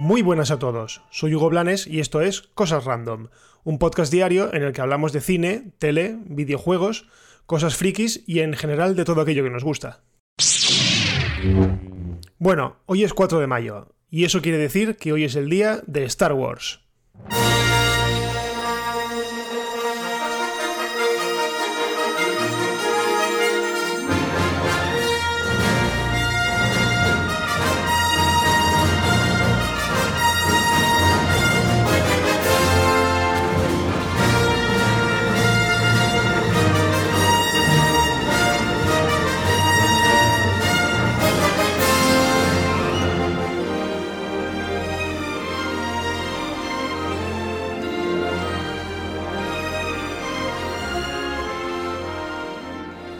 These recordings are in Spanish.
Muy buenas a todos, soy Hugo Blanes y esto es Cosas Random, un podcast diario en el que hablamos de cine, tele, videojuegos, cosas frikis y en general de todo aquello que nos gusta. Bueno, hoy es 4 de mayo, y eso quiere decir que hoy es el día de Star Wars.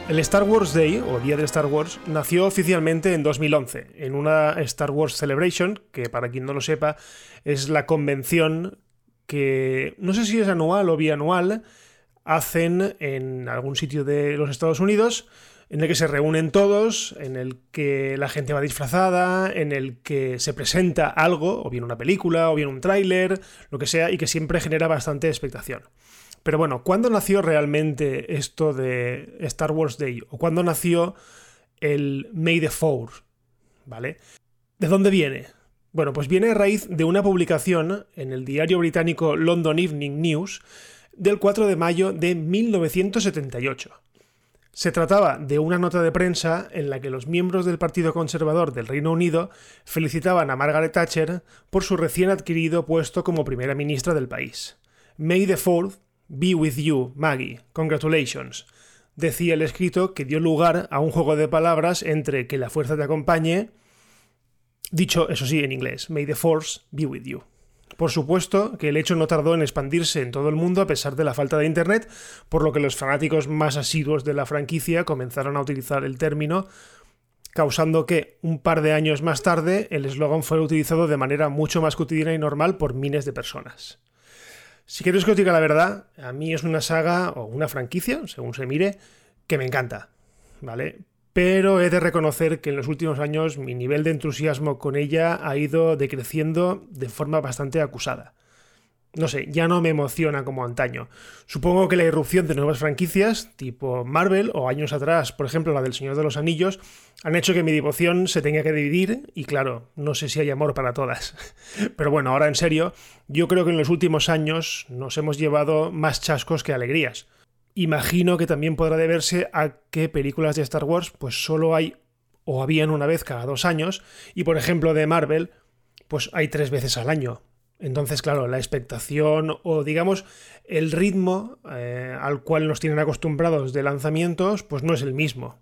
El Star Wars Day, o Día de Star Wars, nació oficialmente en 2011, en una Star Wars Celebration, que para quien no lo sepa, es la convención que no sé si es anual o bianual, hacen en algún sitio de los Estados Unidos, en el que se reúnen todos, en el que la gente va disfrazada, en el que se presenta algo, o bien una película, o bien un tráiler, lo que sea, y que siempre genera bastante expectación. Pero bueno, ¿cuándo nació realmente esto de Star Wars Day? ¿O cuándo nació el May the Fourth? ¿Vale? ¿De dónde viene? Bueno, pues viene a raíz de una publicación en el diario británico London Evening News del 4 de mayo de 1978. Se trataba de una nota de prensa en la que los miembros del Partido Conservador del Reino Unido felicitaban a Margaret Thatcher por su recién adquirido puesto como primera ministra del país. May the Fourth Be with you, Maggie. Congratulations. Decía el escrito que dio lugar a un juego de palabras entre que la fuerza te acompañe, dicho eso sí en inglés, May the Force be with you. Por supuesto que el hecho no tardó en expandirse en todo el mundo a pesar de la falta de Internet, por lo que los fanáticos más asiduos de la franquicia comenzaron a utilizar el término, causando que, un par de años más tarde, el eslogan fuera utilizado de manera mucho más cotidiana y normal por miles de personas. Si queréis que os diga la verdad, a mí es una saga o una franquicia, según se mire, que me encanta, ¿vale? Pero he de reconocer que en los últimos años mi nivel de entusiasmo con ella ha ido decreciendo de forma bastante acusada no sé, ya no me emociona como antaño. Supongo que la irrupción de nuevas franquicias, tipo Marvel o años atrás, por ejemplo la del Señor de los Anillos, han hecho que mi devoción se tenga que dividir y claro, no sé si hay amor para todas. Pero bueno, ahora en serio, yo creo que en los últimos años nos hemos llevado más chascos que alegrías. Imagino que también podrá deberse a que películas de Star Wars pues solo hay o habían una vez cada dos años y por ejemplo de Marvel pues hay tres veces al año entonces, claro, la expectación o digamos el ritmo eh, al cual nos tienen acostumbrados de lanzamientos, pues no es el mismo.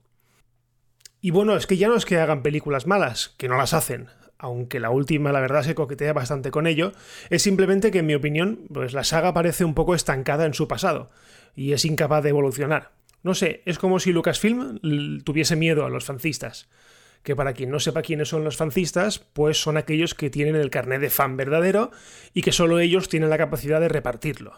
Y bueno, es que ya no es que hagan películas malas, que no las hacen, aunque la última la verdad se coquetea bastante con ello, es simplemente que en mi opinión, pues la saga parece un poco estancada en su pasado y es incapaz de evolucionar. No sé, es como si Lucasfilm tuviese miedo a los fancistas que para quien no sepa quiénes son los fancistas, pues son aquellos que tienen el carnet de fan verdadero y que solo ellos tienen la capacidad de repartirlo.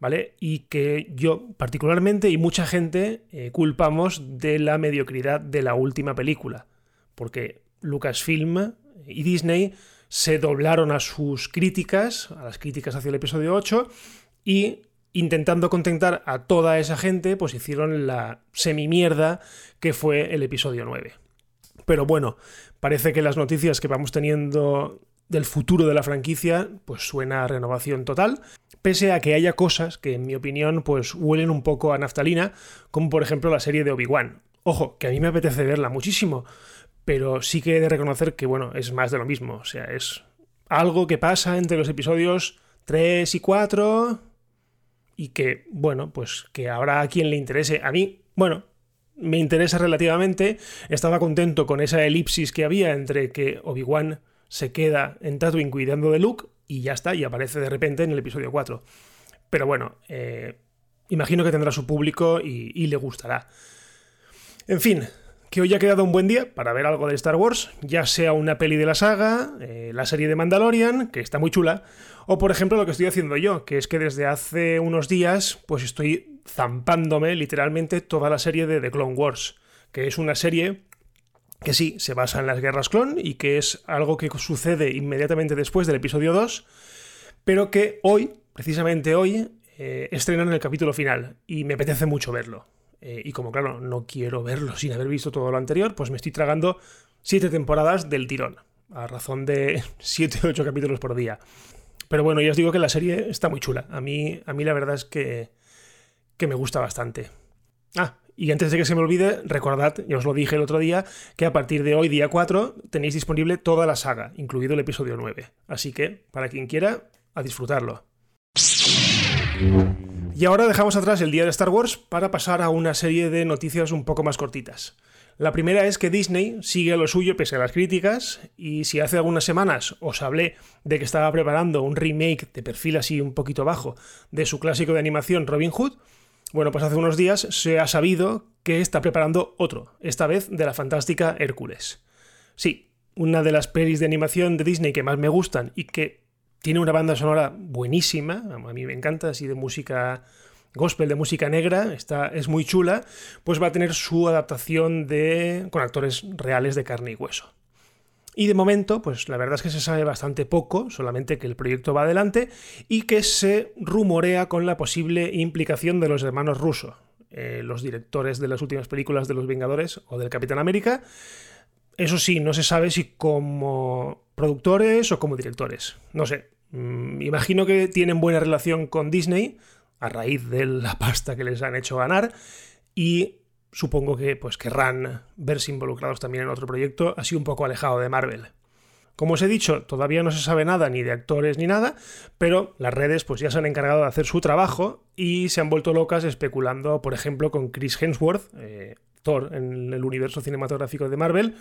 ¿Vale? Y que yo particularmente y mucha gente eh, culpamos de la mediocridad de la última película. Porque Lucasfilm y Disney se doblaron a sus críticas, a las críticas hacia el episodio 8, y intentando contentar a toda esa gente, pues hicieron la semi-mierda que fue el episodio 9. Pero bueno, parece que las noticias que vamos teniendo del futuro de la franquicia, pues suena a renovación total, pese a que haya cosas que, en mi opinión, pues huelen un poco a naftalina, como por ejemplo la serie de Obi-Wan. Ojo, que a mí me apetece verla muchísimo, pero sí que he de reconocer que, bueno, es más de lo mismo, o sea, es algo que pasa entre los episodios 3 y 4 y que, bueno, pues que habrá a quien le interese. A mí, bueno, me interesa relativamente. Estaba contento con esa elipsis que había entre que Obi-Wan se queda en Tatooine cuidando de Luke y ya está, y aparece de repente en el episodio 4. Pero bueno, eh, imagino que tendrá su público y, le gustará. En fin, que hoy ha quedado un buen día para ver algo de Star Wars, ya sea una peli de la saga, eh, la serie de Mandalorian, que está muy chula, o por ejemplo lo que estoy haciendo yo, que es que desde hace unos días pues estoy zampándome literalmente toda la serie de The Clone Wars, que es una serie que sí, se basa en las guerras clon y que es algo que sucede inmediatamente después del episodio 2, pero que hoy, precisamente hoy, eh, estrenan el capítulo final y me apetece mucho verlo. Eh, y como claro, no quiero verlo sin haber visto todo lo anterior, pues me estoy tragando siete temporadas del tirón, a razón de siete o ocho capítulos por día. Pero bueno, ya os digo que la serie está muy chula. A mí, a mí la verdad es que, que me gusta bastante. Ah, y antes de que se me olvide, recordad, ya os lo dije el otro día, que a partir de hoy, día 4, tenéis disponible toda la saga, incluido el episodio 9. Así que, para quien quiera, a disfrutarlo. Y ahora dejamos atrás el día de Star Wars para pasar a una serie de noticias un poco más cortitas. La primera es que Disney sigue lo suyo pese a las críticas y si hace algunas semanas os hablé de que estaba preparando un remake de perfil así un poquito bajo de su clásico de animación Robin Hood, bueno, pues hace unos días se ha sabido que está preparando otro, esta vez de la fantástica Hércules. Sí, una de las pelis de animación de Disney que más me gustan y que tiene una banda sonora buenísima, a mí me encanta, así de música gospel, de música negra, está, es muy chula, pues va a tener su adaptación de, con actores reales de carne y hueso. Y de momento, pues la verdad es que se sabe bastante poco, solamente que el proyecto va adelante y que se rumorea con la posible implicación de los hermanos rusos, eh, los directores de las últimas películas de Los Vengadores o del Capitán América. Eso sí, no se sabe si como productores o como directores. No sé. Mm, imagino que tienen buena relación con Disney a raíz de la pasta que les han hecho ganar y supongo que pues querrán verse involucrados también en otro proyecto así un poco alejado de Marvel. Como os he dicho, todavía no se sabe nada ni de actores ni nada, pero las redes pues ya se han encargado de hacer su trabajo y se han vuelto locas especulando, por ejemplo, con Chris Hemsworth, eh, Thor en el universo cinematográfico de Marvel,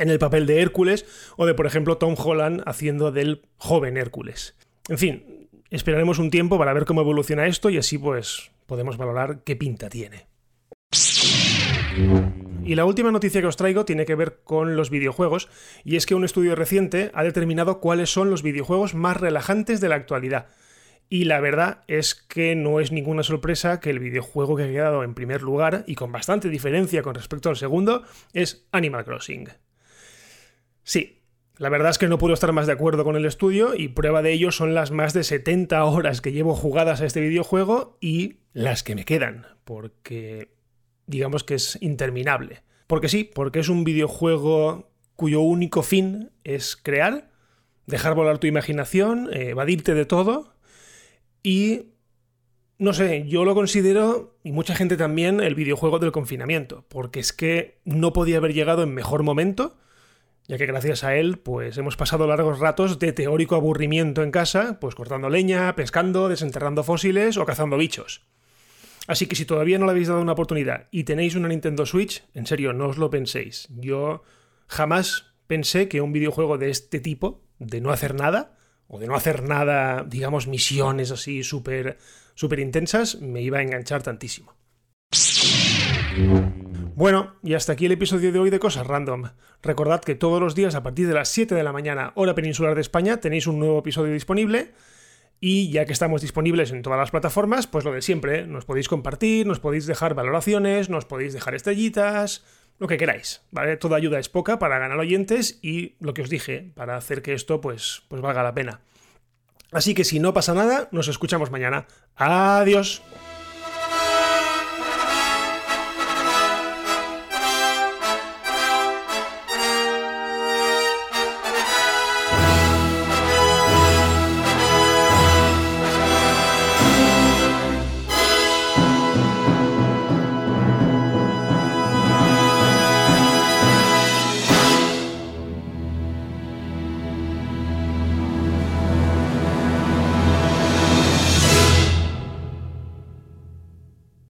en el papel de Hércules, o de, por ejemplo, Tom Holland haciendo del joven Hércules. En fin, esperaremos un tiempo para ver cómo evoluciona esto y así pues podemos valorar qué pinta tiene. Y la última noticia que os traigo tiene que ver con los videojuegos, y es que un estudio reciente ha determinado cuáles son los videojuegos más relajantes de la actualidad. Y la verdad es que no es ninguna sorpresa que el videojuego que ha quedado en primer lugar, y con bastante diferencia con respecto al segundo, es Animal Crossing. Sí, la verdad es que no puedo estar más de acuerdo con el estudio y prueba de ello son las más de 70 horas que llevo jugadas a este videojuego y las que me quedan, porque digamos que es interminable. Porque sí, porque es un videojuego cuyo único fin es crear, dejar volar tu imaginación, eh, evadirte de todo y no sé, yo lo considero, y mucha gente también, el videojuego del confinamiento, porque es que no podía haber llegado en mejor momento, ya que gracias a él, pues hemos pasado largos ratos de teórico aburrimiento en casa, pues cortando leña, pescando, desenterrando fósiles o cazando bichos. Así que si todavía no le habéis dado una oportunidad y tenéis una Nintendo Switch, en serio, no os lo penséis. Yo jamás pensé que un videojuego de este tipo, de no hacer nada, o de no hacer nada, digamos, misiones así súper súper intensas, me iba a enganchar tantísimo. Bueno, y hasta aquí el episodio de hoy de Cosas Random. Recordad que todos los días a partir de las 7 de la mañana, hora peninsular de España, tenéis un nuevo episodio disponible. Y ya que estamos disponibles en todas las plataformas, pues lo de siempre, nos podéis compartir, nos podéis dejar valoraciones, nos podéis dejar estrellitas, lo que queráis, ¿vale? Toda ayuda es poca para ganar oyentes y lo que os dije, para hacer que esto pues, pues valga la pena. Así que si no pasa nada, nos escuchamos mañana. Adiós.